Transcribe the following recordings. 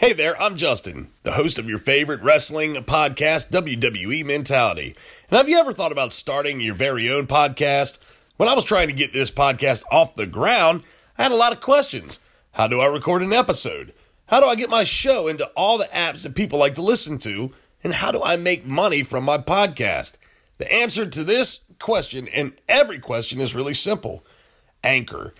Hey there, I'm Justin, the host of your favorite wrestling podcast, WWE Mentality. And have you ever thought about starting your very own podcast? When I was trying to get this podcast off the ground, I had a lot of questions. How do I record an episode? How do I get my show into all the apps that people like to listen to? And how do I make money from my podcast? The answer to this question and every question is really simple Anchor.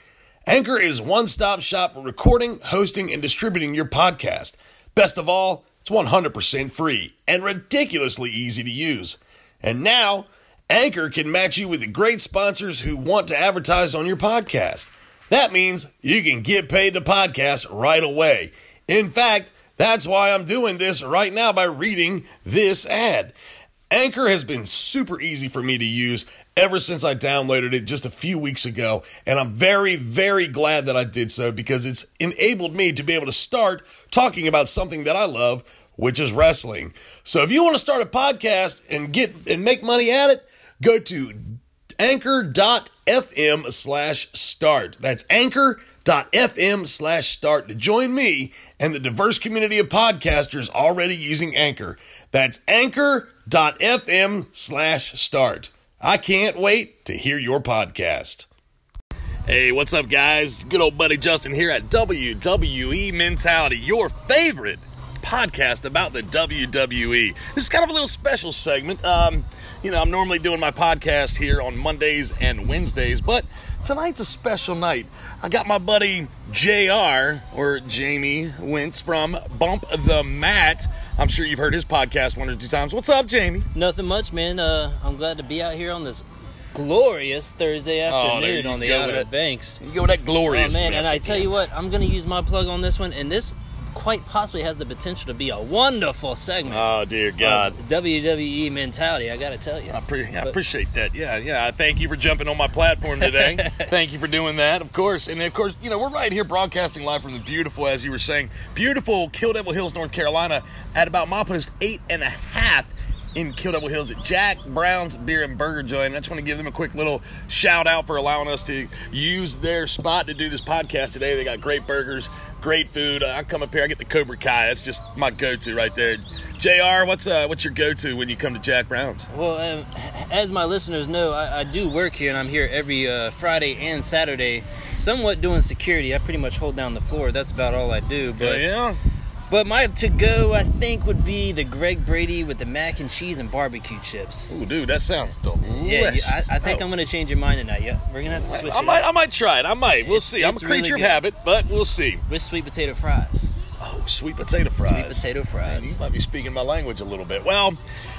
Anchor is one stop shop for recording, hosting, and distributing your podcast. Best of all, it's 100% free and ridiculously easy to use. And now, Anchor can match you with great sponsors who want to advertise on your podcast. That means you can get paid to podcast right away. In fact, that's why I'm doing this right now by reading this ad. Anchor has been super easy for me to use ever since I downloaded it just a few weeks ago. And I'm very, very glad that I did so because it's enabled me to be able to start talking about something that I love, which is wrestling. So if you want to start a podcast and get and make money at it, go to anchor.fm slash start. That's anchor.fm slash start to join me and the diverse community of podcasters already using Anchor. That's anchor.fm slash start. I can't wait to hear your podcast. Hey, what's up, guys? Good old buddy Justin here at WWE Mentality, your favorite podcast about the WWE. This is kind of a little special segment. Um, you know, I'm normally doing my podcast here on Mondays and Wednesdays, but tonight's a special night. I got my buddy JR, or Jamie Wentz from Bump the Mat. I'm sure you've heard his podcast one or two times. What's up, Jamie? Nothing much, man. Uh, I'm glad to be out here on this glorious Thursday Oh, afternoon on the Outer. Banks. You go with that glorious Oh man, and I tell you what, I'm gonna use my plug on this one, and this quite possibly has the potential to be a wonderful segment. Oh, dear God. WWE mentality. I gotta tell you. I, pre- I But- appreciate that. Yeah, yeah. I Thank you for jumping on my platform today. thank you for doing that, of course. And of course, you know, we're right here broadcasting live from the beautiful, as you were saying, beautiful Kill Devil Hills, North Carolina, at about my post eight and a half in Kill Devil Hills at Jack Brown's Beer and Burger Joint. I just want to give them a quick little shout out for allowing us to use their spot to do this podcast today. They got great burgers, great food. I come up here, I get the Cobra Kai. That's just my go-to right there. Jr. What's uh, what's your go-to when you come to Jack Brown's? Well, um, as my listeners know, I, I do work here, and I'm here every uh, Friday and Saturday, somewhat doing security. I pretty much hold down the floor. That's about all I do. But yeah. But my to go, I think, would be the Greg Brady with the mac and cheese and barbecue chips. Ooh, dude, that sounds delicious. Yeah, I, I think Oh. I'm gonna change your mind tonight. Yeah, we're gonna have to switch I it might, I might try it. I might. We'll It's- see. I'm a it's really creature of habit, but we'll see. with sweet potato fries. Oh, sweet potato fries. Sweet potato Man, fries. you might be speaking my language a little bit. Well,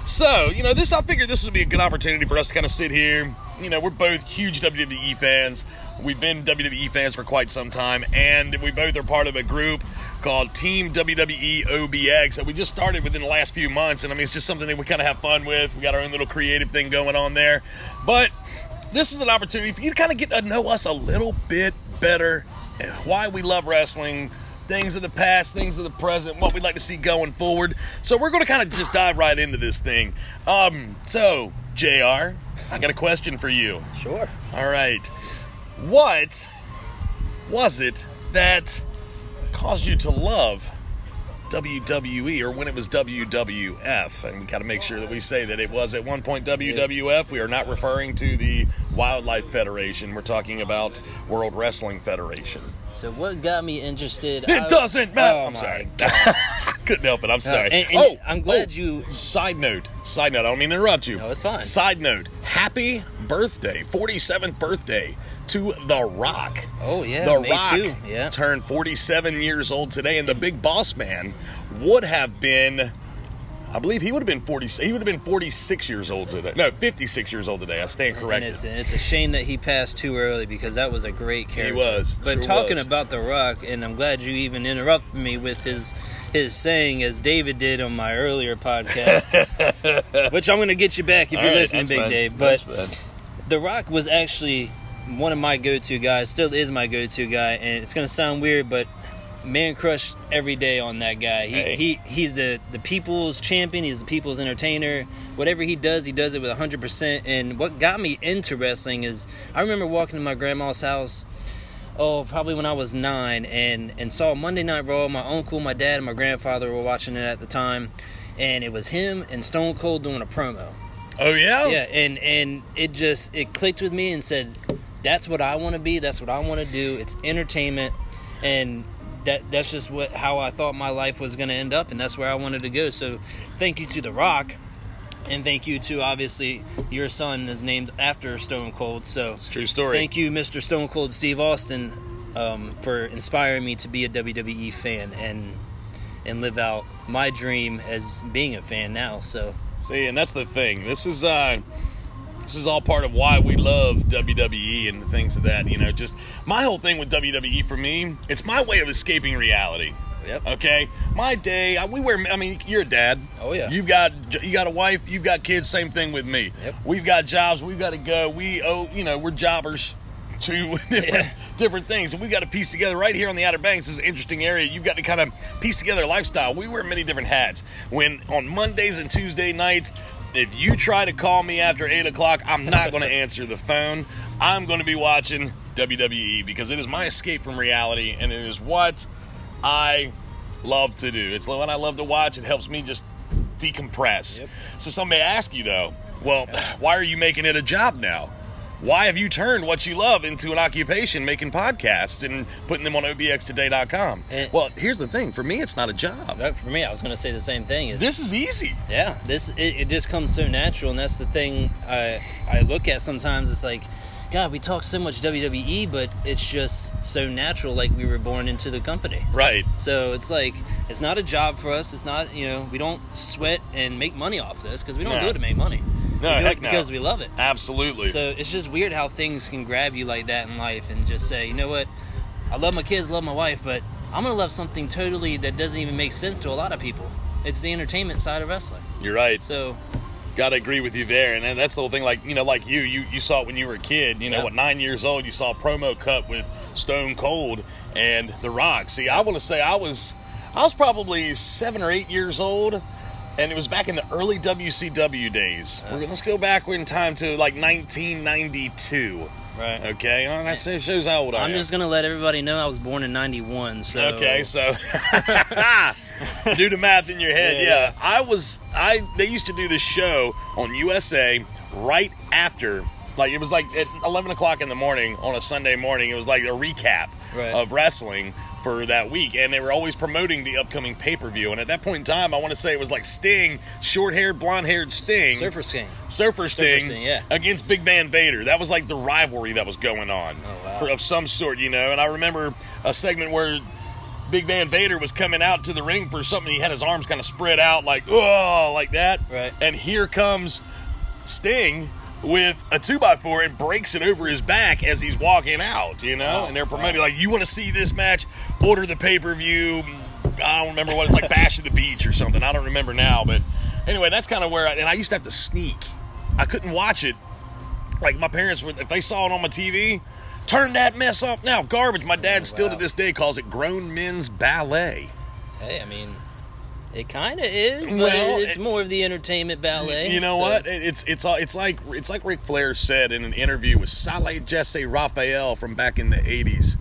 so you know, this I figured this would be a good opportunity for us to kind of sit here. You know, we're both huge WWE fans. We've been WWE fans for quite some time, and we both are part of a group called Team WWE OBX that we just started within the last few months. And I mean, it's just something that we kind of have fun with. We got our own little creative thing going on there, but this is an opportunity for you to kind of get to know us a little bit better, and why we love wrestling, things of the past, things of the present, what we'd like to see going forward. So we're going to kind of just dive right into this thing. Um, so, JR, I got a question for you. Sure. All right. What was it that caused you to love WWE or when it was WWF? And we got to make sure that we say that it was at one point WWF. We are not referring to the Wildlife Federation. We're talking about World Wrestling Federation. So what got me interested? It I- doesn't matter. Oh I'm sorry. Couldn't help it. I'm sorry. and- and oh, I'm glad oh, you- Side note. Side note. I don't mean to interrupt you. No, it's fine. Side note. Happy birthday, 47th birthday to The Rock. Oh yeah, The me Rock too. Yeah. turned 47 years old today, and the Big Boss Man would have been. I believe he would have been 40. He would have been 46 years old today. No, 56 years old today. I stand And corrected. it's, it's a shame that he passed too early because that was a great character. He was, But sure talking was. about The Rock, and I'm glad you even interrupted me with his his saying as David did on my earlier podcast, which I'm going to get you back if All you're right, listening, Big fine. Dave. But. The Rock was actually one of my go-to guys. Still is my go-to guy, and it's going to sound weird, but man crush every day on that guy. He, Hey. he he's the the people's champion. He's the people's entertainer. Whatever he does, he does it with 100%. And what got me into wrestling is I remember walking to my grandma's house oh, probably when I was nine, and and saw Monday Night Raw. My uncle, my dad, and my grandfather were watching it at the time, and it was him and Stone Cold doing a promo. Oh yeah. Yeah, and and it just it clicked with me and said, that's what I want to be. That's what I want to do. It's entertainment, and that that's just what how I thought my life was going to end up, and that's where I wanted to go. So, thank you to The Rock, and thank you to obviously your son is named after Stone Cold. So, It's a true story. thank you, Mr. Stone Cold Steve Austin, um, for inspiring me to be a WWE fan and and live out my dream as being a fan now. So. See, and that's the thing. This is uh this is all part of why we love WWE and things of that. You know, just my whole thing with WWE for me, it's my way of escaping reality. Yep. Okay, my day. I- We wear. I mean, you're a dad. Oh, yeah. You've got you got a wife. You've got kids. Same thing with me. Yep. We've got jobs. We've got to go. We oh, you know, we're jobbers to different, Yeah. different things, and we got to piece together right here on the Outer Banks. This is an interesting area. You've got to kind of piece together a lifestyle. We wear many different hats. When on Mondays and Tuesday nights, if you try to call me after eight o'clock, I'm not going to answer the phone. I'm going to be watching WWE because it is my escape from reality, and it is what I love to do. It's what I love to watch. It helps me just decompress. Yep. So some may ask you though, well, why are you making it a job now? Why have you turned what you love into an occupation, making podcasts and putting them on obxtoday.com? And- well, here's the thing. For me, it's not a job. That, for me, I was going to say the same thing. Is This is easy. yeah, this it, it just comes so natural, and that's the thing I I look at sometimes. It's like, God, we talk so much WWE, but it's just so natural, like we were born into the company. Right. So it's like it's not a job for us. It's not you know we don't sweat and make money off this because we don't No. do it to make money. No, we do heck it no. because we love it. Absolutely. So it's just weird how things can grab you like that in life and just say, you know what, I love my kids, love my wife, but I'm gonna love something totally that doesn't even make sense to a lot of people. It's the entertainment side of wrestling. You're right. So Gotta agree with you there. And that's the whole thing, like, you know, like you, you, you saw it when you were a kid, you know, Yeah. what, nine years old, you saw a promo cut with Stone Cold and The Rock. See, I want to say I was, I was probably seven or eight years old, and it was back in the early WCW days. We're, let's go back in time to like 1992. right. Okay, well, that shows how old I am. I'm just gonna let everybody know I was born in '91. So Okay, so do the math in your head. Yeah, Yeah, I was. I they used to do this show on USA right after. Like it was like at eleven o'clock in the morning on a Sunday morning. It was like a recap Right. of wrestling for that week, and they were always promoting the upcoming pay per view. And at that point in time, I want to say it was like Sting, short haired, blonde haired Sting, Surfer Sting. Surfer Sting, Sting, yeah. against Big Van Vader. That was like the rivalry that was going on Oh, wow. for, of some sort, you know. And I remember a segment where Big Van Vader was coming out to the ring for something. He had his arms kind of spread out, like oh, like that. Right. And here comes Sting with a two by four and breaks it over his back as he's walking out. You know, Wow. and they're promoting like, you want to see this match? Order the pay per view. I don't remember what it's like, Bash of the Beach or something. I don't remember now, but anyway, that's kind of where. I, and I used to have to sneak. I couldn't watch it. Like my parents would, if they saw it on my TV, turn that mess off now. Garbage. My dad oh, still to this day calls it grown men's ballet. Hey, I mean, it kind of is, but Well, it's it- more of the entertainment ballet. You know so- what? It- It's it's it's like it's like Ric Flair said in an interview with Sally Jessy Raphael from back in the '80s.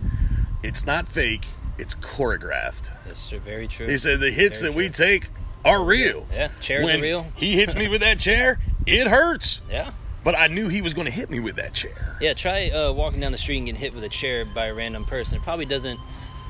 It's not fake. It's choreographed. That's true, very true. He said the hits Very that we take are real. yeah, chairs when are real. he hits me with that chair, it hurts. Yeah. But I knew he was going to hit me with that chair. Yeah, try uh, walking down the street and getting hit with a chair by a random person. It probably doesn't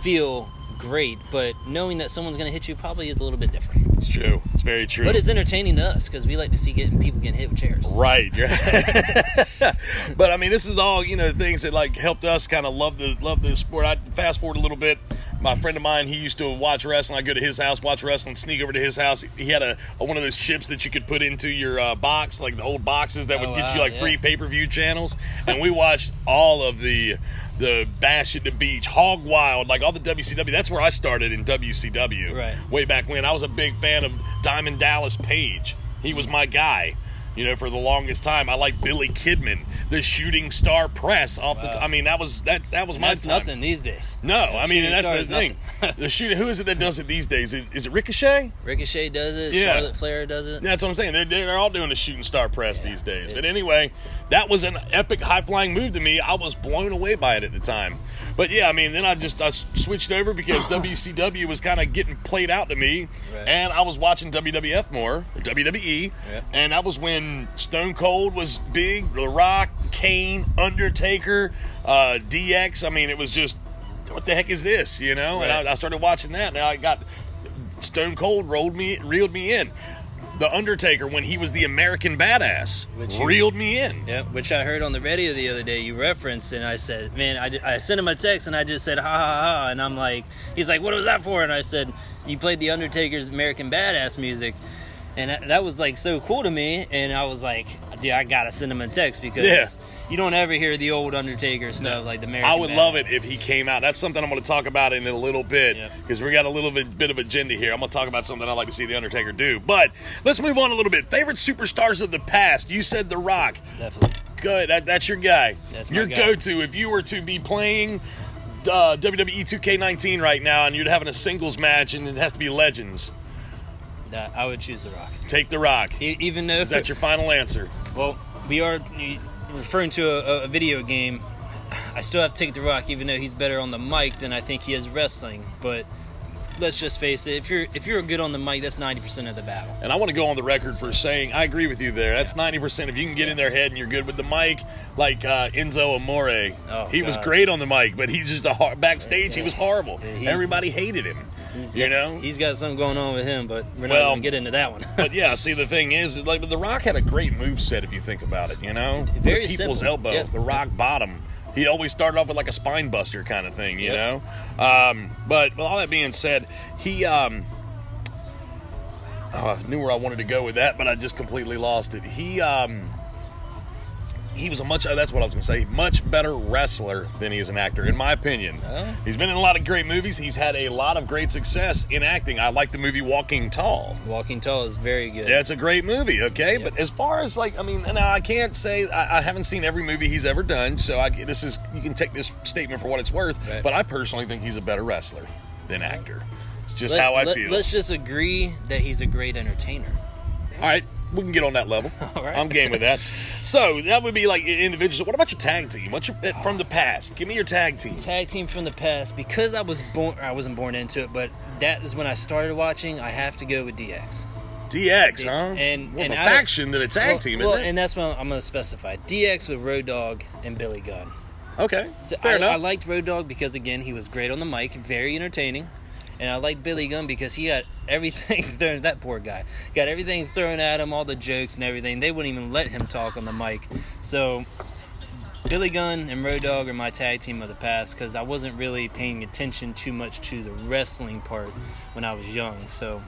feel great, but knowing that someone's going to hit you probably is a little bit different. It's true. It's very true. But it's entertaining to us because we like to see getting people getting hit with chairs. Right. but I mean, this is all you know things that like helped us kind of love the love the sport. I fast forward a little bit. My friend of mine, he used to watch wrestling. I go to his house, watch wrestling, sneak over to his house. He had a, a one of those chips that you could put into your uh, box, like the old boxes that would Oh, get you like yeah. free pay per view channels. And we watched all of the the Bash at the Beach, Hog Wild, like all the WCW. That's where I started in WCW. Right. Way back when, I was a big fan of Diamond Dallas Page. He was my guy. You know, for the longest time, I like Billy Kidman, the Shooting Star Press. Off the, Wow. t- I mean, that was that that was my That's time. nothing these days. No, I mean, that's the thing. the shooting. Who is it that does it these days? Is, is it Ricochet? Ricochet does it. Yeah. Charlotte Flair does it. That's what I'm saying. They're, they're all doing the shooting star press these days. Yeah. But anyway, that was an epic high flying move to me. I was blown away by it at the time. But yeah, I mean, then I just I switched over because WCW was kind of getting played out to me, Right. and I was watching WWF more, or WWE, Yeah. and that was when Stone Cold was big, The Rock, Kane, Undertaker, uh, DX. I mean, it was just what the heck is this, you know? Right. And I, I started watching that. Now I got Stone Cold rolled me, reeled me in. The Undertaker, when he was the American Badass, Which you- reeled me in. Yeah, which I heard on the radio the other day. You referenced, and I said, "Man, I, I sent him a text, and I just said ha ha ha." And I'm like, he's like, "What was that for?" And I said, "You played the Undertaker's American Badass music." And that, that was like so cool to me, and I was like, "Dude, I gotta send him a text because Yeah. you don't ever hear the old Undertaker stuff like the American." I would love it if he came out. That's something I'm to talk about in a little bit Yeah. because we got a little bit, bit of agenda here. I'm going to talk about something I'd like to see The Undertaker do. But let's move on a little bit. Favorite superstars of the past? You said The Rock. Definitely. Good. That, that's your guy. That's my guy. your guy. go to. If you were to be playing uh, WWE 2K19 right now and you're having a singles match and it has to be Legends, That I would choose The Rock, take The Rock. E- even though Is that your final answer? Well, we are referring to a, a video game. I still have to take The Rock, even though he's better on the mic than I think he is wrestling. But let's just face it: if you're if you're good on the mic, that's ninety percent of the battle. And I want to go on the record for saying I agree with you there. That's ninety percent. If you can get in their head and you're good with the mic, like uh, Enzo Amore, Oh, he was great on the mic, but he just a hor- backstage he was horrible. Yeah, he- Everybody hated him. He's You got- know? he's got something going on with him, but we're not Well- going to get into that one. But yeah, see the thing is, like, The Rock had a great move set if you think about it. You know, Very the people's simple. elbow, Yeah. the Rock bottom. He always started off with like a spine buster kind of thing, you Yep. know. Um, but with all that being said, he. Um, oh, I knew where I wanted to go with that, but I just completely lost it. He. Um, he was a much oh, that's what I was going to say much better wrestler than he is an actor in my opinion. Oh. He's been in a lot of great movies. He's had a lot of great success in acting. I like the movie Walking Tall. Walking Tall is very good. Yeah, it's a great movie, okay? Yep. But as far as like, I mean, now I can't say I, I haven't seen every movie he's ever done, so I this is you can take this statement for what it's worth. Right. But I personally think he's a better wrestler than actor. It's just Let- how I let- feel. Let's just agree that he's a great entertainer. All right, we can get on that level. All right. I'm game with that. So that would be like individuals. What about your tag team? What's your eh, from the past? Give me your tag team. Tag team from the past because I was born. I wasn't born into it, but that is when I started watching. I have to go with DX. DX, huh? And- of and a of- faction than a tag well, team, well, and that's what I'm going to specify. DX with Road Dogg and Billy Gunn. okay, So fair I, enough. I liked Road Dogg because again he was great on the mic, very entertaining, and I like Billy Gunn because he got everything thrown. That poor guy got everything thrown at him, all the jokes and everything. They wouldn't even let him talk on the mic. So Billy Gunn and Road Dogg are my tag team of the past because I wasn't really paying attention too much to the wrestling part when I was young. So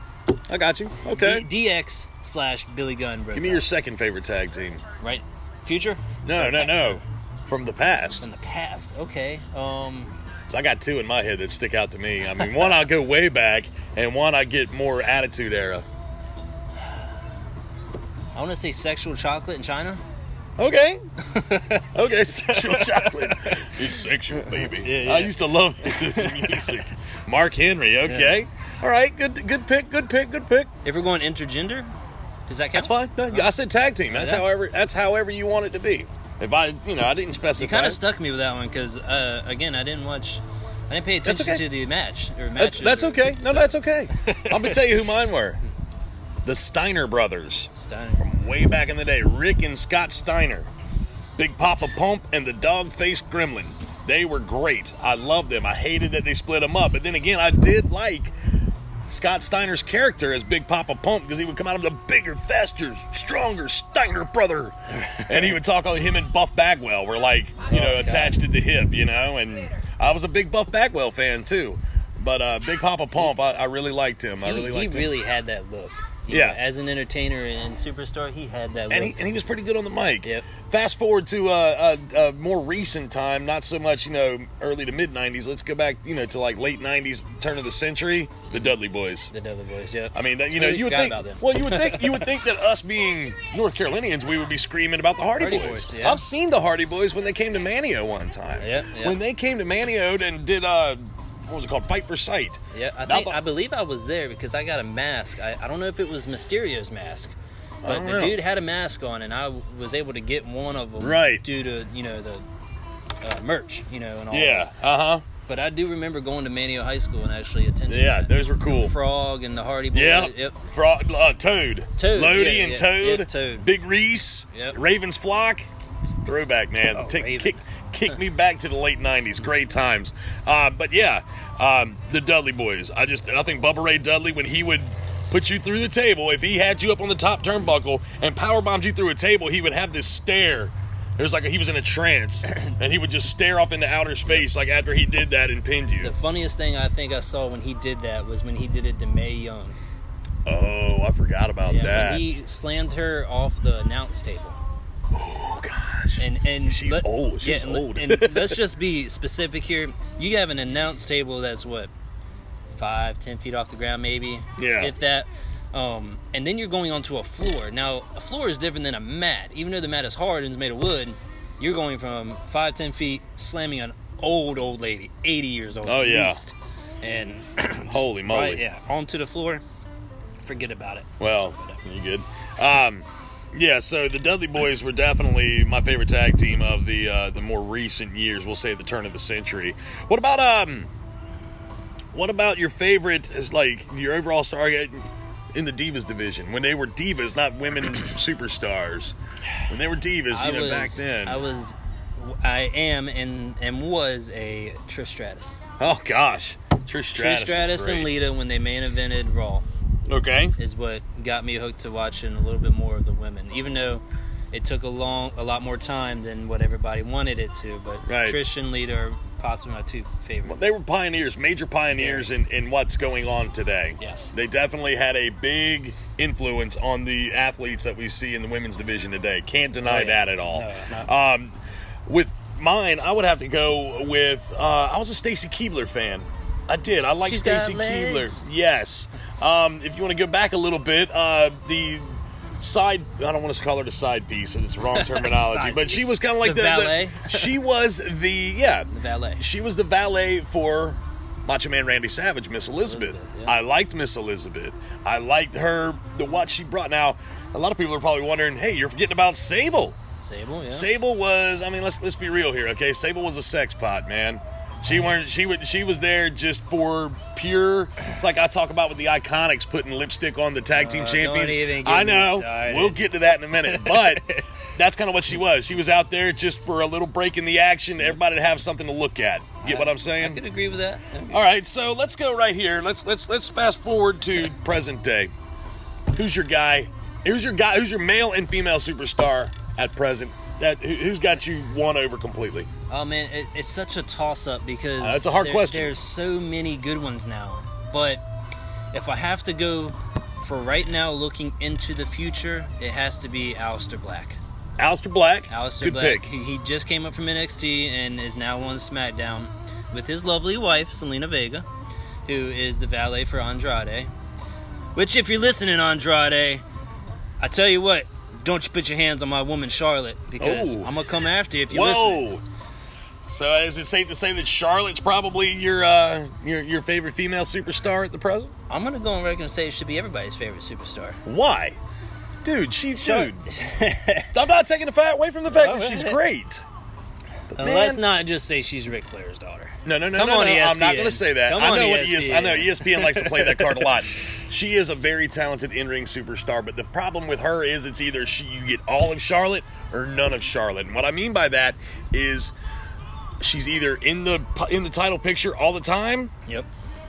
I got you. Okay. D- DX slash Billy Gunn. Road Give me Dogg. your second favorite tag team. right future No, no, no. From the past. from the past. Okay. Um. So I got two in my head that stick out to me. I mean, one I go way back, and one I get more attitude era. I want to say sexual chocolate in China. Okay. okay, sexual chocolate. It's sexual, baby. Yeah, yeah. I used to love his music. Mark Henry. Okay. All right. Good. Good pick. Good pick. Good pick. If we're going intergender, does that count? That's fine. No, I said tag team. That's however. That's however you want it to be. If I, you know, I didn't specify. You kind of stuck me with that one because, uh, again, I didn't watch. I didn't pay attention okay. to the match or That's matches. that's or- okay. No, so- that's okay. I'm gonna tell you who mine were. The Steiner brothers. Steiner. From way back in the day. Rick and Scott Steiner, Big Papa Pump, and the Dog Faced Gremlin. They were great. I loved them. I hated that they split them up. But then again, I did like Scott Steiner's character as Big Papa Pump because he would come out of the bigger, faster, stronger Steiner brother. and he would talk on him and Buff Bagwell were like, you know, Oh, attached at the hip, you know. And I was a big Buff Bagwell fan too. But uh, Big Papa Pump, I, I really liked him. I really he liked him. He really had that look. You Yeah. as an entertainer and superstar, he had that look. and he, and he was pretty good on the mic. Yep. Fast forward to uh, a, a more recent time, not so much you know early to mid '90s. Let's go back, you know, to like late '90s, turn of the century, the Dudley Boys. the Dudley Boys, yeah. I mean, you know, you would think. about them. Well, you would think you would think that us being North Carolinians, we would be screaming about the Hardy, Hardy Boys. Boys, yeah. I've seen the Hardy Boys when they came to Manteo one time. Yep. When they came to Manteo and did uh, what was it called, Fight for Sight. yeah, I, think, the- I believe I was there because I got a mask. I, I don't know if it was Mysterio's mask. But the know. dude had a mask on, and I was able to get one of them. Right. Due to you know the uh, merch, you know, and all. Yeah. Uh huh. But I do remember going to Manteo High School and actually attending. Yeah, that. those were cool. Frog and the Hardy Boys. Yeah. Yep. Frog, uh, Toad. Toad, Lodi yeah, and yeah, Toad. yeah, Toad. Big Reese. Yep. Ravens Flock. It's a throwback, man. Oh, Raven. kick, kick me back to the late 90s. Great times. Uh, but yeah, um, the Dudley boys. I just, I think Bubba Ray Dudley, when he would put you through the table, if he had you up on the top turnbuckle and power bombed you through a table, he would have this stare. It was like he was in a trance, and he would just stare off into outer space, like after he did that and pinned you. The funniest thing I think I saw when he did that was when he did it to Mae Young. Oh, I forgot about Yeah, that. when he slammed her off the announce table. And and She's old. She's and- old. and let's just be specific here. You have an announce table that's what five, ten feet off the ground, maybe. Yeah. If that. Um, and then you're going onto a floor. Now, a floor is different than a mat. Even though the mat is hard and is made of wood, you're going from five, ten feet, slamming an old, old lady, 80 years old. Oh, yeah. least. And Holy moly. right, yeah, onto the floor. Forget about it. Well, you good? Um, yeah. So the Dudley Boys were definitely my favorite tag team of the uh, the more recent years. We'll say the turn of the century. What about um? What about your favorite? Is like your overall star in the Divas division when they were Divas, not women superstars. When they were Divas, you I know, was, back then. I was, I am, and and was a Trish Stratus. oh gosh, Trish Stratus. Trish Stratus and Lita when they main evented Raw Okay. is what got me hooked to watching a little bit more of the women. Even though it took a long, a lot more time than what everybody wanted it to, but Right. Trish and Lita are possibly my two favorite. They were pioneers, major pioneers in, in what's going on today. Yes. They definitely had a big influence on the athletes that we see in the women's division today. Can't deny Oh, yeah. that at all. No, Um, with mine, I would have to go with uh, I was a Stacy Keibler fan. I did. I like Stacy Keibler. Yes. Um, if you want to go back a little bit, uh, the side I don't want to call her the side piece, it's wrong terminology, but she was kind of like The the, valet. she was the yeah the valet. she was the valet for Macho Man Randy Savage, Miss Elizabeth. Elizabeth, yeah. I liked Miss Elizabeth. I liked her, the what she brought. Now, a lot of people are probably wondering, hey, you're forgetting about Sable. Sable, yeah. Sable was, I mean, let's let's be real here, okay? Sable was a sex pot, man. She weren't. She would. She was there just for pure. It's like I talk about with the Iconics putting lipstick on the tag team Uh, champions. don't even get I know. We'll get to that in a minute, but that's kind of what she was. She was out there just for a little break in the action. Everybody to have something to look at. Get what I'm saying? I could agree with that. All right, so let's go right here. Let's let's let's fast forward to present day. Who's your guy? Who's your guy? Who's your male and female superstar at present? That who- who's got you won over completely? Oh man, it, it's such a toss up because Uh, that's a hard there- question. There's so many good ones now, but if I have to go for right now, looking into the future, it has to be Aleister Black. Aleister Black. Aleister Good Black. pick. He, he just came up from NXT and is now on SmackDown with his lovely wife Zelina Vega, who is the valet for Andrade. Which, if you're listening, Andrade, I tell you what, don't you put your hands on my woman Charlotte because Oh. I'm gonna come after you if you listen. Whoa. So is it safe to say that Charlotte's probably your uh, your your favorite female superstar at the present? I'm gonna go on record and say it should be everybody's favorite superstar. Why? Dude, she Char- dude. I'm not taking the fact away from the fact Oh, that she's great. Uh, let's not just say she's Ric Flair's daughter. No, no, no, Come no, on, no. I'm not going to say that. Come I on, know what ES, I know ESPN. ESPN likes to play that card a lot. She is a very talented in-ring superstar, but the problem with her is it's either she you get all of Charlotte or none of Charlotte. And what I mean by that is she's either in the in the title picture all the time Yep.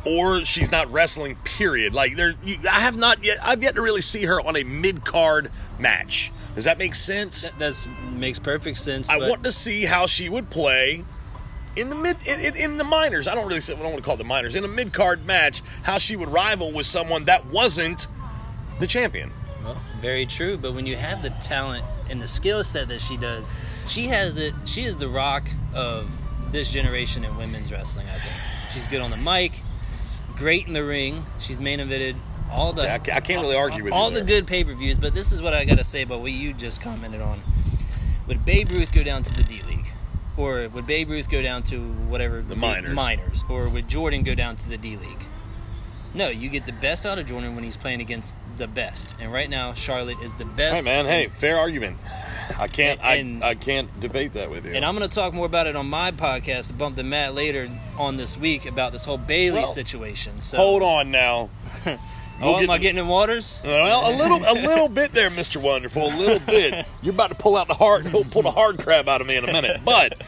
or she's not wrestling. Period. Like there, I have not yet. I've yet to really see her on a mid-card match. Does that make sense? That makes perfect sense. I but want to see how she would play in the mid in, in, in the minors. I don't really say I don't want to call it the minors in a mid card match. How she would rival with someone that wasn't the champion. Well, very true. But when you have the talent and the skill set that she does, she has it. She is the rock of this generation in women's wrestling. I think she's good on the mic, great in the ring. She's main evented all the. Yeah, I can't really argue with you all the good pay per views. But this is what I got to say about what you just commented on. Would Babe Ruth go down to the D League? Or would Babe Ruth go down to whatever The minors. minors? Or would Jordan go down to the D League? No, you get the best out of Jordan when he's playing against the best. And right now, Charlotte is the best. Hey man, hey, fair argument. I can't. And- I, I can't debate that with you. And I'm going to talk more about it on my podcast, Bump the Mat, later on this week about this whole Bayley Well, situation. So, Hold on now. oh, we'll am get I getting in waters? Well, a little, a little bit there, Mister Wonderful. A little bit. You're about to pull out the hard, pull the hard crab out of me in a minute. But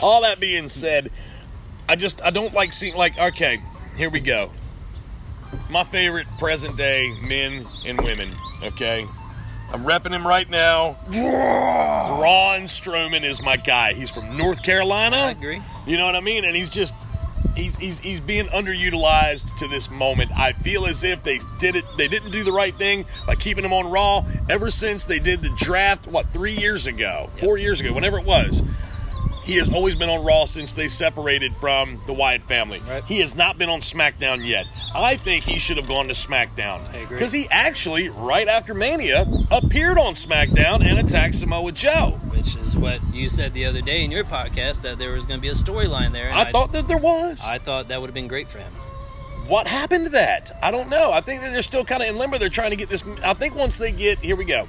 all that being said, I just I don't like seeing like okay, here we go. My favorite present day men and women. Okay, I'm repping him right now. Braun Strowman is my guy. He's from North Carolina. I agree. You know what I mean? And he's just he's he's he's being underutilized to this moment. I feel as if they did it they didn't do the right thing by keeping him on Raw ever since they did the draft what 3 years ago, 4 years ago, whenever it was. He has always been on Raw since they separated from the Wyatt family. Right. He has not been on SmackDown yet. I think he should have gone to SmackDown. I agree. Because he actually, right after Mania, appeared on SmackDown and attacked Samoa Joe. Which is what you said the other day in your podcast that there was going to be a storyline there. and I thought that there was. I thought that would have been great for him. what happened to that? I don't know. I think that they're still kind of in limbo. They're trying to get this. I think once they get here, we go.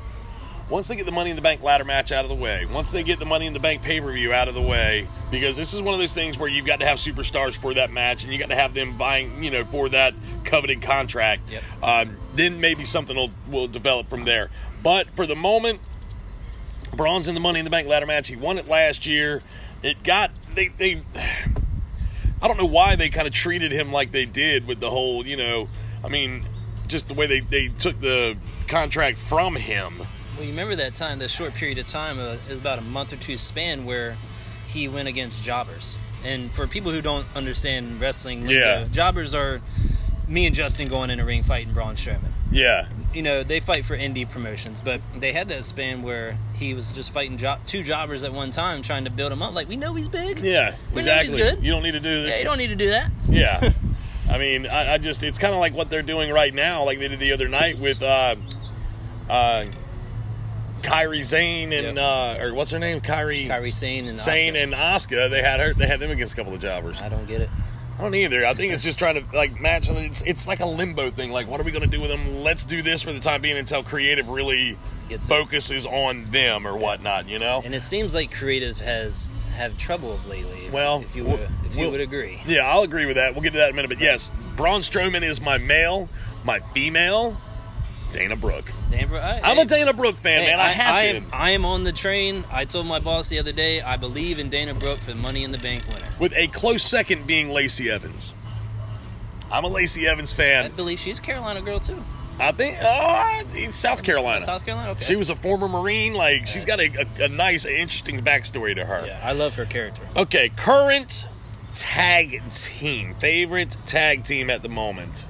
Once they get the Money in the Bank ladder match out of the way, once they get the Money in the Bank pay per view out of the way, because this is one of those things where you've got to have superstars for that match, and you got to have them vying, you know, for that coveted contract. Yep. Um, then maybe something will will develop from there. But for the moment, Braun's in the Money in the Bank ladder match. He won it last year. It got they they. I don't know why they kind of treated him like they did with the whole, you know, I mean, just the way they, they took the contract from him. Well, you remember that time, that short period of time, uh, it was about a month or two span where he went against jobbers. And for people who don't understand wrestling, lingo, Yeah. jobbers are me and Justin going in a ring fighting Braun Strowman. Yeah, You know, they fight for indie promotions, but they had that span where he was just fighting jo- two jobbers at one time, trying to build him up. Like, we know he's big. yeah, We exactly. You don't need to do Yeah, this. you don't need to do that. Yeah. I mean, I, I just, it's kind of like what they're doing right now, like they did the other night with uh, uh, Kairi Sane and, uh, or what's her name? Kairi, Kairi Sane and Zane and Asuka. They had her, they had them against a couple of jobbers. I don't get it. I don't either. I think it's just trying to like match. It's it's like a limbo thing. Like, what are we going to do with them? Let's do this for the time being until creative really Gets it. focuses on them or whatnot. You know? And it seems like creative has had trouble lately. If, Well, if you would, if you we'll- would agree. Yeah, I'll agree with that. We'll get to that in a minute. But yes, Braun Strowman is my male. My female, Dana Brooke. Damn, I, I'm a Dana Brooke fan, Hey, man. I, have I been. am, I am on the train. I told my boss the other day I believe in Dana Brooke for Money in the Bank winner. With a close second being Lacey Evans. I'm a Lacey Evans fan. I believe she's a Carolina girl too. I think, oh, South Carolina. South Carolina. Okay. She was a former Marine. Like, she's got a, a, a nice, interesting backstory to her. Yeah, I love her character. Okay, current tag team. Favorite tag team at the moment.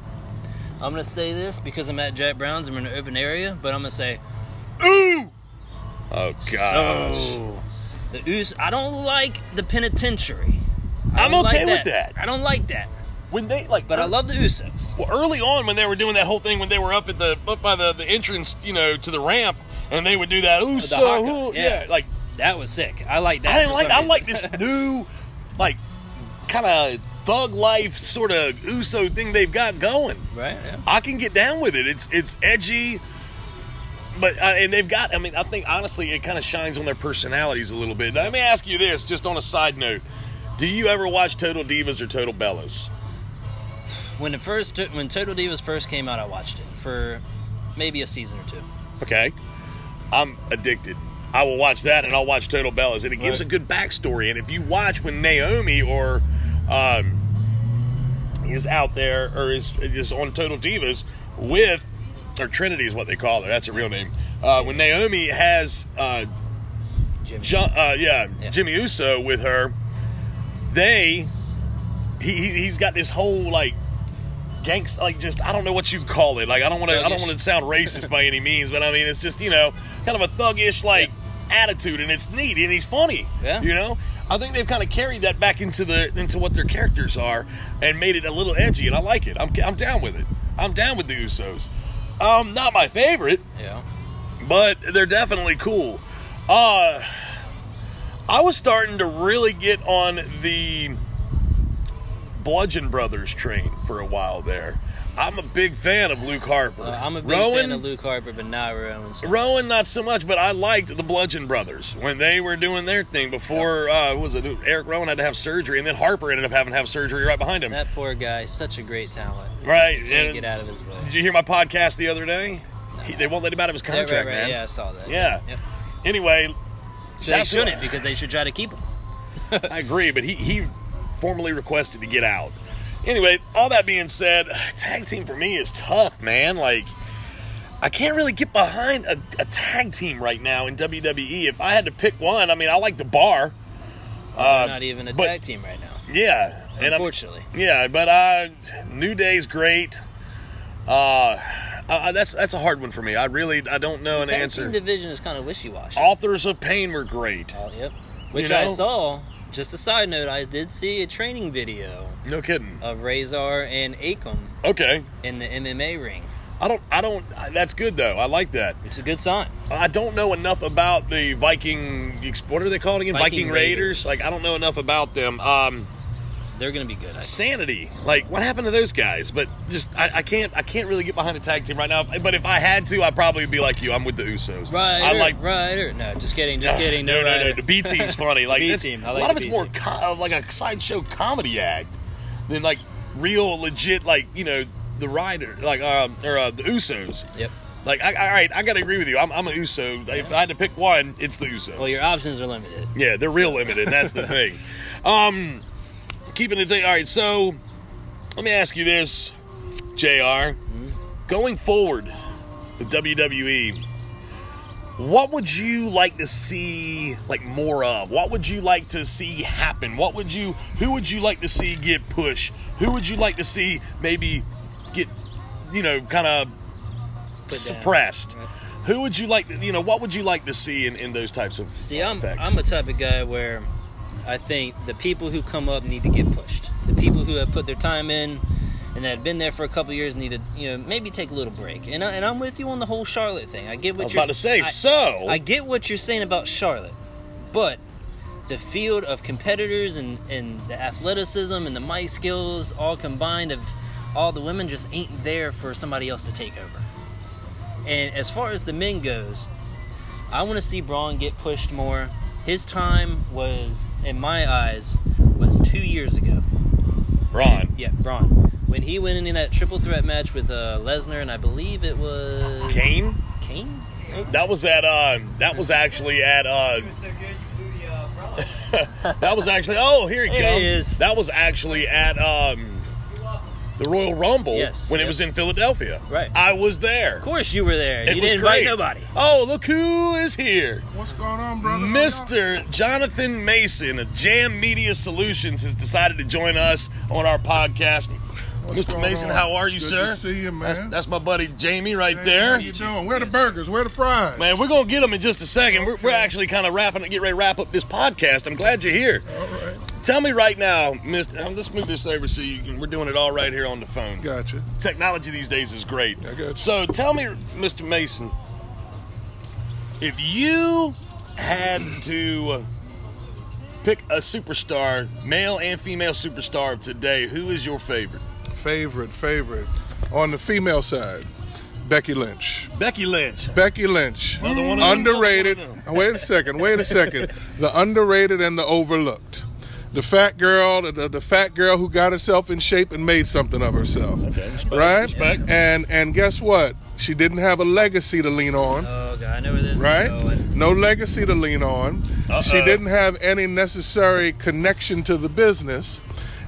I'm gonna say this because I'm at Jack Brown's. I'm in an urban area, but I'm gonna say oh, Ooh! Oh, gosh. so. The Us. I don't like the penitentiary. I I'm okay like with that. I don't like that, when they, like, but I love the Usos. Well, early on when they were doing that whole thing, when they were up at the, up by the, the entrance, you know, to the ramp, and they would do that, ooh, so, haka, yeah. yeah, like, That was sick. I like that. I didn't like, I like this new, like, kind of thug life sort of Uso thing they've got going. right. Yeah. I can get down with it. It's it's edgy, but uh, and they've got. I mean, I think honestly, it kind of shines on their personalities a little bit. Now, let me ask you this, just on a side note: Do you ever watch Total Divas or Total Bellas? When it first, when Total Divas first came out, I watched it for maybe a season or two. Okay, I'm addicted. I will watch that, and I'll watch Total Bellas, and it gives Right. a good backstory. And if you watch when Naomi or um, is out there or is is on Total Divas with or Trinity is what they call her. That's her real name. Uh, when Naomi has uh, Jimmy. Jo- uh, yeah, Yeah. Jimmy Uso with her. They, he, he he's got this whole like gangsta, like just I don't know what you call it. Like I don't want to I don't want to sound racist by any means, but I mean it's just you know kind of a thuggish like attitude, and it's neat and he's funny. Yeah. you know. I think they've kind of carried that back into the into what their characters are and made it a little edgy, and I like it. I'm I'm down with it. I'm down with the Usos. Um, not my favorite, Yeah. but they're definitely cool. Uh, I was starting to really get on the Bludgeon Brothers train for a while there. I'm a big fan of Luke Harper. Uh, I'm a big Rowan, fan of Luke Harper, but not Rowan. Rowan, not so much, but I liked the Bludgeon Brothers when they were doing their thing before. Uh, what was it Eric Rowan had to have surgery, and then Harper ended up having to have surgery right behind him. That poor guy, such a great talent. right? Can't get out of his way. did you hear my podcast the other day? He, they won't let him out of his Yeah, right, contract, right, man. Yeah, I saw that. Yeah. Yep. Anyway, So they shouldn't because they should try to keep him. I agree, but he, he formally requested to get out. Anyway, all that being said, tag team for me is tough, man. Like, I can't really get behind a, a tag team right now in WWE. If I had to pick one, I mean, I like the bar. They're not even a but- tag team right now. Yeah. And Unfortunately. yeah, but uh, New Day's great. Uh, uh, that's that's a hard one for me. I really I don't know an tag answer. division is kind of wishy-washy. Authors of Pain were great. Oh, yep. Which know? I saw. Just a side note, I did see a training video No kidding. of Rezar and Akam Okay. in the MMA ring. I don't I don't that's good though. I like that. It's a good sign. I don't know enough about the Viking. What are they called again? Viking, Viking Raiders. Raiders. Like I don't know enough about them. Um, They're going to be good. I. Sanity. Like what happened to those guys? But just I, I can't I can't really get behind a tag team right now. But if I had to, I'd probably be like you. I'm with the Usos. Right. I like. Ryder. No, just kidding, just kidding. no, No, no, no. The B team's funny. Like B team. I a like lot of it's B more co- like a sideshow comedy act than like real legit like you know the Rider like um or uh, the Usos. Yep. Like I, all right, I gotta agree with you. I'm, I'm an Uso. If I had to pick one, it's the Usos. Well, your options are limited. Yeah, they're real limited. That's the thing. Um, keeping the thing. All right, so let me ask you this, Jr. Going forward with WWE, what would you like to see like more of? What would you like to see happen? What would you? Who would you like to see get pushed? Who would you like to see maybe get, you know, kind of suppressed? Right. Who would you like? To, you know, what would you like to see in, in those types of See, I'm effects? I'm a type of guy where I think the people who come up need to get pushed. The people who have put their time in and that have been there for a couple years needed you know, maybe take a little break. And I, and I'm with you on the whole Charlotte thing. I get what I was you're saying about to say. I- so I get what you're saying about Charlotte, but the field of competitors and, and the athleticism and the mic skills all combined of all the women just ain't there for somebody else to take over. And as far as the men goes, I want to see Braun get pushed more. His time was, in my eyes, was two years ago. Ron. Yeah, Braun. When he went in that triple threat match with uh, Lesnar, and I believe it was Kane. Kane. That was at uh, that was actually at uh, that was actually oh here he There comes. he is. That was actually at um, the Royal Rumble Yes, when it was in Philadelphia. Right. I was there. Of course, you were there. It you was didn't great. invite nobody. Oh, look who is here. What's going on, brother? Mr. Jonathan Mason of Jam Media Solutions has decided to join us on our podcast. What's Mr. Mason, on? how are you, Good sir? to see you, man. That's, that's my buddy Jamie right Hey, there. How you doing? Where the burgers? Where the fries? Man, we're gonna get them in just a second. We're, we're actually kind of wrapping, get ready to wrap up this podcast. I'm glad you're here. All right. Tell me right now, Mister. um, let's move this over so you can. We're doing it all right here on the phone. Gotcha. Technology these days is great. I got you. So tell me, Mr. Mason, if you had to pick a superstar, male and female superstar of today, who is your favorite? Favorite, favorite. On the female side, Becky Lynch. Becky Lynch. Becky Lynch. Another one of Underrated. another Wait a second. Wait a second. The underrated and the overlooked. The fat girl, the, the, the fat girl who got herself in shape and made something of herself. respect, right? respect. And and guess what? She didn't have a legacy to lean on. Oh god, I know where this right? is going. No legacy to lean on. Uh-oh. She didn't have any necessary connection to the business.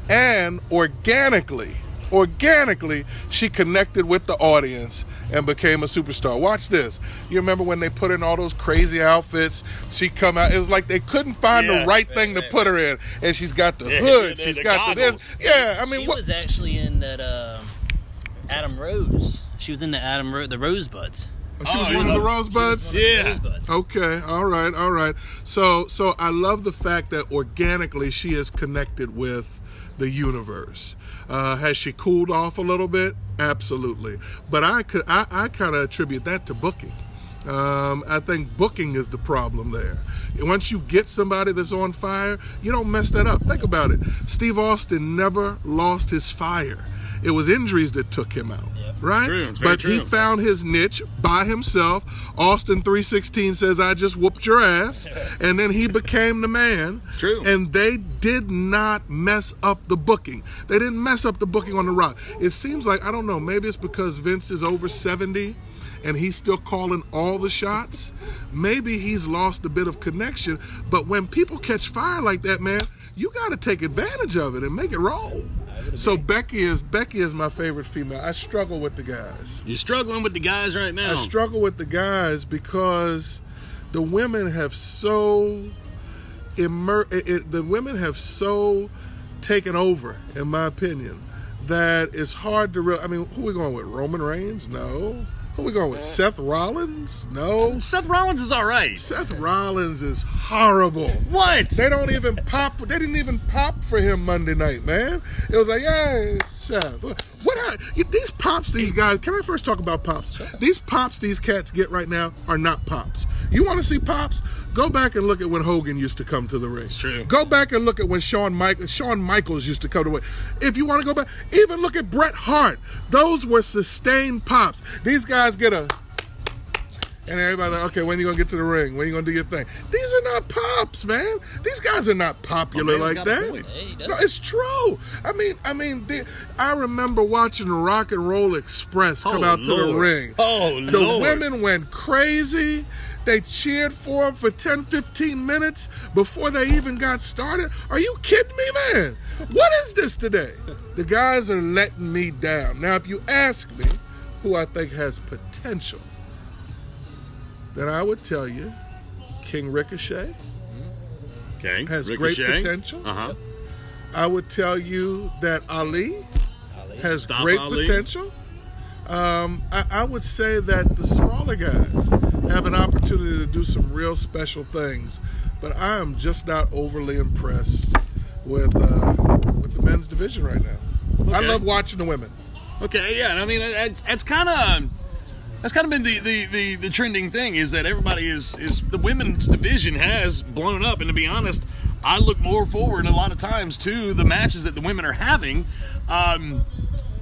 And organically, organically, she connected with the audience and became a superstar. Watch this. You remember when they put in all those crazy outfits? She come out. It was like they couldn't find Yeah. the right thing to right, put her in, and she's got the Yeah, hood. the- she's the got the this. Yeah, I mean, she what? was actually in that uh, Adam Rose. She was in the Adam Ro- the Rosebuds. she was Oh, one of yeah. the rosebuds. Yeah. Rosebuds. Okay, all right, all right. So, so I love the fact that organically she is connected with the universe. Uh, has she cooled off a little bit? Absolutely. But I could, I, I kind of attribute that to booking. Um, I think booking is the problem there. Once you get somebody that's on fire, you don't mess that up. Think about it. Steve Austin never lost his fire. It was injuries that took him out, right? True, but he found his niche by himself. Austin 316 says, I just whooped your ass. and then he became the man. It's true. And they did not mess up the booking. They didn't mess up the booking on The Rock. It seems like, I don't know, maybe it's because Vince is over 70 and he's still calling all the shots. Maybe he's lost a bit of connection. But when people catch fire like that, man, you got to take advantage of it and make it roll. So Becky is Becky is my favorite female. I struggle with the guys. You're struggling with the guys right now. I struggle with the guys because the women have so immer- it, it- the women have so taken over, in my opinion, that it's hard to. Re- I mean, who we going with? Roman Reigns? No. Who we going with? Uh, Seth Rollins? No. Seth Rollins is all right. Seth Rollins is horrible. What? They don't even pop. They didn't even pop for him Monday night, man. It was like, yeah, Seth. What? hap- These pops, these guys. Can I first talk about pops? These pops, these cats get right now are not pops. You want to see pops? Go back and look at when Hogan used to come to the ring. It's true. Go back and look at when Shawn Michaels, Shawn Michaels used to come to the ring. If you want to go back, even look at Bret Hart. Those were sustained pops. These guys get a and everybody like, okay, when are you gonna get to the ring? When are you gonna do your thing? These are not pops, man. These guys are not popular like that. Hey. No, it's true. I mean, I mean, the, I remember watching Rock and Roll Express come Oh, out to the ring. Oh, the Lord. women went crazy. They cheered for him for 10, 15 minutes before they even got started. Are you kidding me, man? What is this today? The guys are letting me down. Now, if you ask me who I think has potential, then I would tell you King Ricochet Okay. has Ricochet. great potential. Uh huh. I would tell you that Ali Ali. has Stop great Ali. potential. Um, I, I would say that the smaller guys have an opportunity to do some real special things, but I am just not overly impressed with uh, with the men's division right now. I love watching the women. Okay, yeah, I mean it's that's kind of that's kind of been the, the, the, the trending thing is that everybody is is the women's division has blown up, and to be honest, I look more forward a lot of times to the matches that the women are having. Um,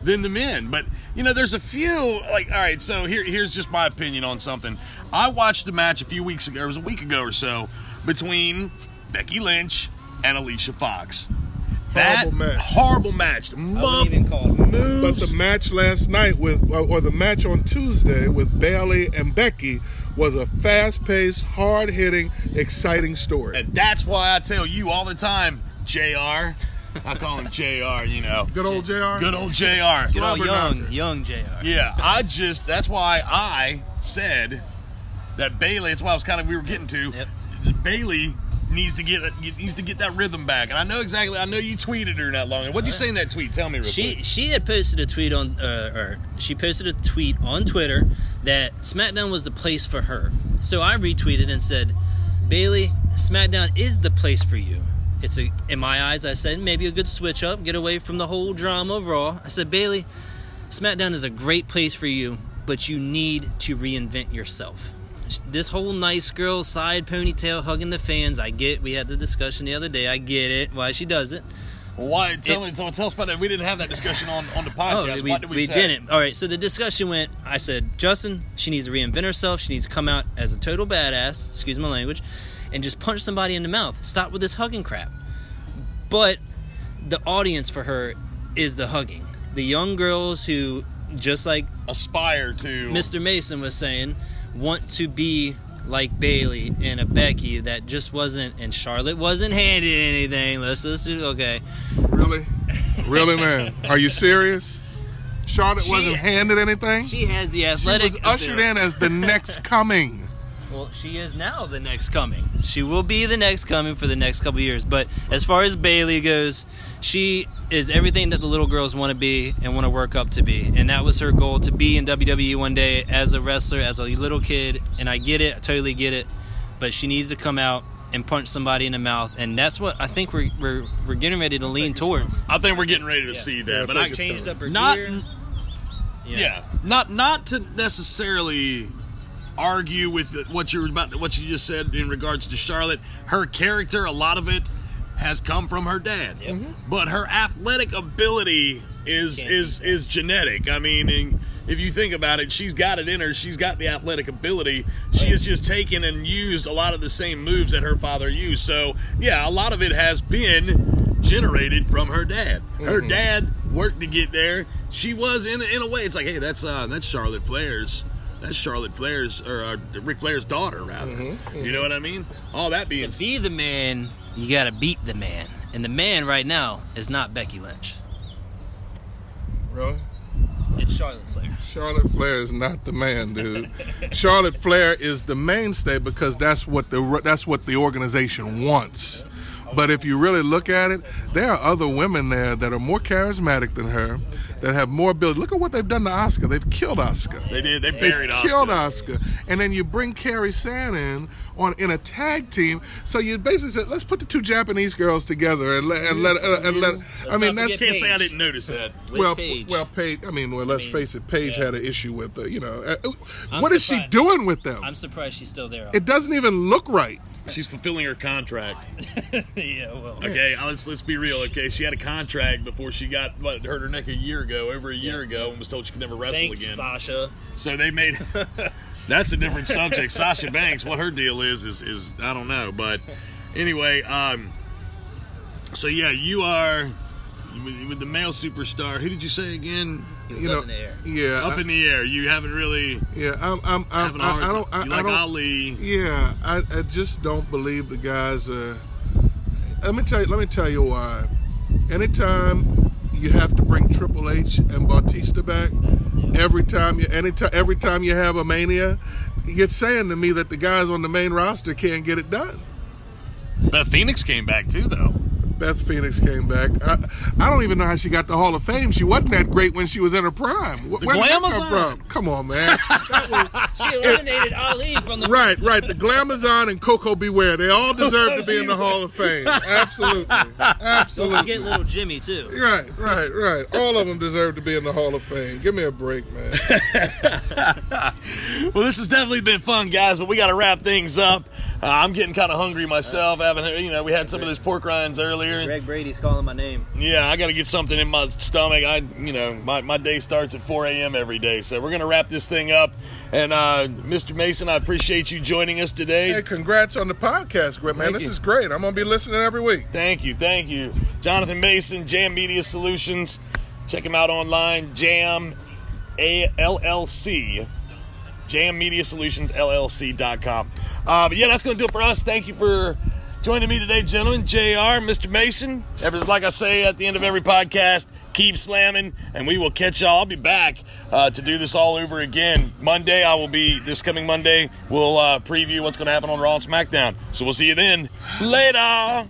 than the men, but you know, there's a few like, all right. So here, here's just my opinion on something. I watched a match a few weeks ago, it was a week ago or so, between Becky Lynch and Alicia Fox. That Horrible match. horrible match. I Muff wouldn't even call it. moves. But the match last night with, or or the match on Tuesday with Bayley and Becky was a fast-paced, hard-hitting, exciting story. And that's why I tell you all the time, JR. I call him JR, you know. Good old Jr. Good old JR. You know, Slobber young, knocker. young Jr. Yeah, I just, that's why I said that Bayley, that's why I was kind of, we were getting to, Yep. Bayley needs to get needs to get that rhythm back. And I know exactly, I know you tweeted her not long ago. What'd you say in that tweet? Tell me real She quick. she had posted a tweet on uh, or she posted a tweet on Twitter that SmackDown was the place for her. So I retweeted and said, Bayley, SmackDown is the place for you. It's a in my eyes. I said maybe a good switch up, get away from the whole drama of Raw. I said, Bayley, SmackDown is a great place for you, but you need to reinvent yourself. This whole nice girl side ponytail hugging the fans, I get. We had the discussion the other day. I get it. Why she does it. Why? Tell It- me, so tell us about that. We didn't have that discussion on, on the oh, podcast. Oh, we, did we, we didn't. All right, so the discussion went. I said, Justin, she needs to reinvent herself. She needs to come out as a total badass. Excuse my language, and just punch somebody in the mouth. Stop with this hugging crap. But the audience for her is the hugging. The young girls who, just like Aspire to. Mr. Mason was saying, want to be like Bayley and a Becky that just wasn't, and Charlotte wasn't handed anything. Let's just do okay. Really? Really, man? Are you serious? Charlotte She- wasn't handed anything? She has the athletic. She was ushered in as the next coming. Well, she is now the next coming. She will be the next coming for the next couple years. But as far as Bayley goes, she is everything that the little girls want to be and want to work up to be. And that was her goal to be in WWE one day as a wrestler, as a little kid. And I get it, I totally get it. But she needs to come out and punch somebody in the mouth. And that's what I think we're we're, we're getting ready to lean towards. I think we're getting ready to Yeah. see that. Yeah, but I I think it's Changed up her Not- gear. Yeah. not not to necessarily argue with what you're about what you just said in regards to Charlotte. Her character, a lot of it has come from her dad, Yep. but her athletic ability is Can't is beat genetic. I mean, and if you think about it, she's got it in her. She's got the athletic ability. She has just taken and used a lot of the same moves that her father used. So yeah, a lot of it has been generated from her dad. Her Mm-hmm. dad worked to get there. She was in in a way. It's like, hey, that's uh, that's Charlotte Flair's. That's Charlotte Flair's or uh, Ric Flair's daughter, rather. Mm-hmm. You know what I mean? All that being To be the man, you gotta beat the man, and the man right now is not Becky Lynch. Really? It's Charlotte Flair. Charlotte Flair is not the man, dude. Charlotte Flair is the mainstay because that's what the that's what the organization wants. But if you really look at it, there are other women there that are more charismatic than her, that have more ability. Look at what they've done to Asuka. They've killed Asuka. they did. They They buried Asuka. killed Asuka, and then you bring Kairi Sane in on in a tag team. So you basically said, let's put the two Japanese girls together and let and let uh, and let. I mean, not that's forget Can't say I didn't notice that. With well, Paige. well, Paige. I mean, well, let's mean, face it. Paige yeah. had an issue with the, you know, uh, I'm what is she doing with them? I'm surprised she's still there. It doesn't even look right. She's fulfilling her contract. yeah, well. Okay, let's let's be real. Okay, she had a contract before she got what hurt her neck a year ago, over a year ago, and was told she could never wrestle Thanks, again. Sasha. So they made. that's a different subject. Sasha Banks, what her deal is, is is I don't know, but anyway, um. So yeah, you are with the male superstar. Who did you say again? He was You up know, in the air. yeah, Up in the air. You haven't really yeah. I'm, I'm, I'm having a I, I don't, I, you I like don't. Ali. Yeah, I, I just don't believe the guys are. Let me tell you. Let me tell you why. Anytime you have to bring Triple H and Batista back, every time you, anytime, every time you have a mania, you're saying to me that the guys on the main roster can't get it done. But Phoenix came back too, though. Beth Phoenix came back. I, I don't even know how she got the Hall of Fame. She wasn't that great when she was in her prime. Wh- The Where did that come Glamazon. from? Come on, man. Was- She eliminated Ali from the. right, right. The Glamazon and Koko B. Ware. They all deserve to be in the Hall of Fame. Absolutely. Don't Absolutely. forget little Jimmy too. Right, right, right. All of them deserve to be in the Hall of Fame. Give me a break, man. Well, this has definitely been fun, guys, but we got to wrap things up. Uh, I'm getting kind of hungry myself. I haven't, you know, we had some of those pork rinds earlier. Greg Brady's calling my name. Yeah, I got to get something in my stomach. I, you know, my, my day starts at 4 a.m. every day. So we're going to wrap this thing up. And uh, Mr. Mason, I appreciate you joining us today. Hey, congrats on the podcast, Grip, man. Thank This you. is great. I'm gonna be listening every week. Thank you, thank you. Jonathan Mason, Jam Media Solutions. Check him out online, Jam A L L C. Jam Media Solutions LLC.com. Uh, but yeah, that's going to do it for us. Thank you for joining me today, gentlemen. JR, Mr. Mason. Like I say at the end of every podcast, keep slamming, and we will catch y'all. I'll be back uh, to do this all over again. Monday, I will be, this coming Monday, we'll uh, preview what's going to happen on Raw and SmackDown. So we'll see you then. Later.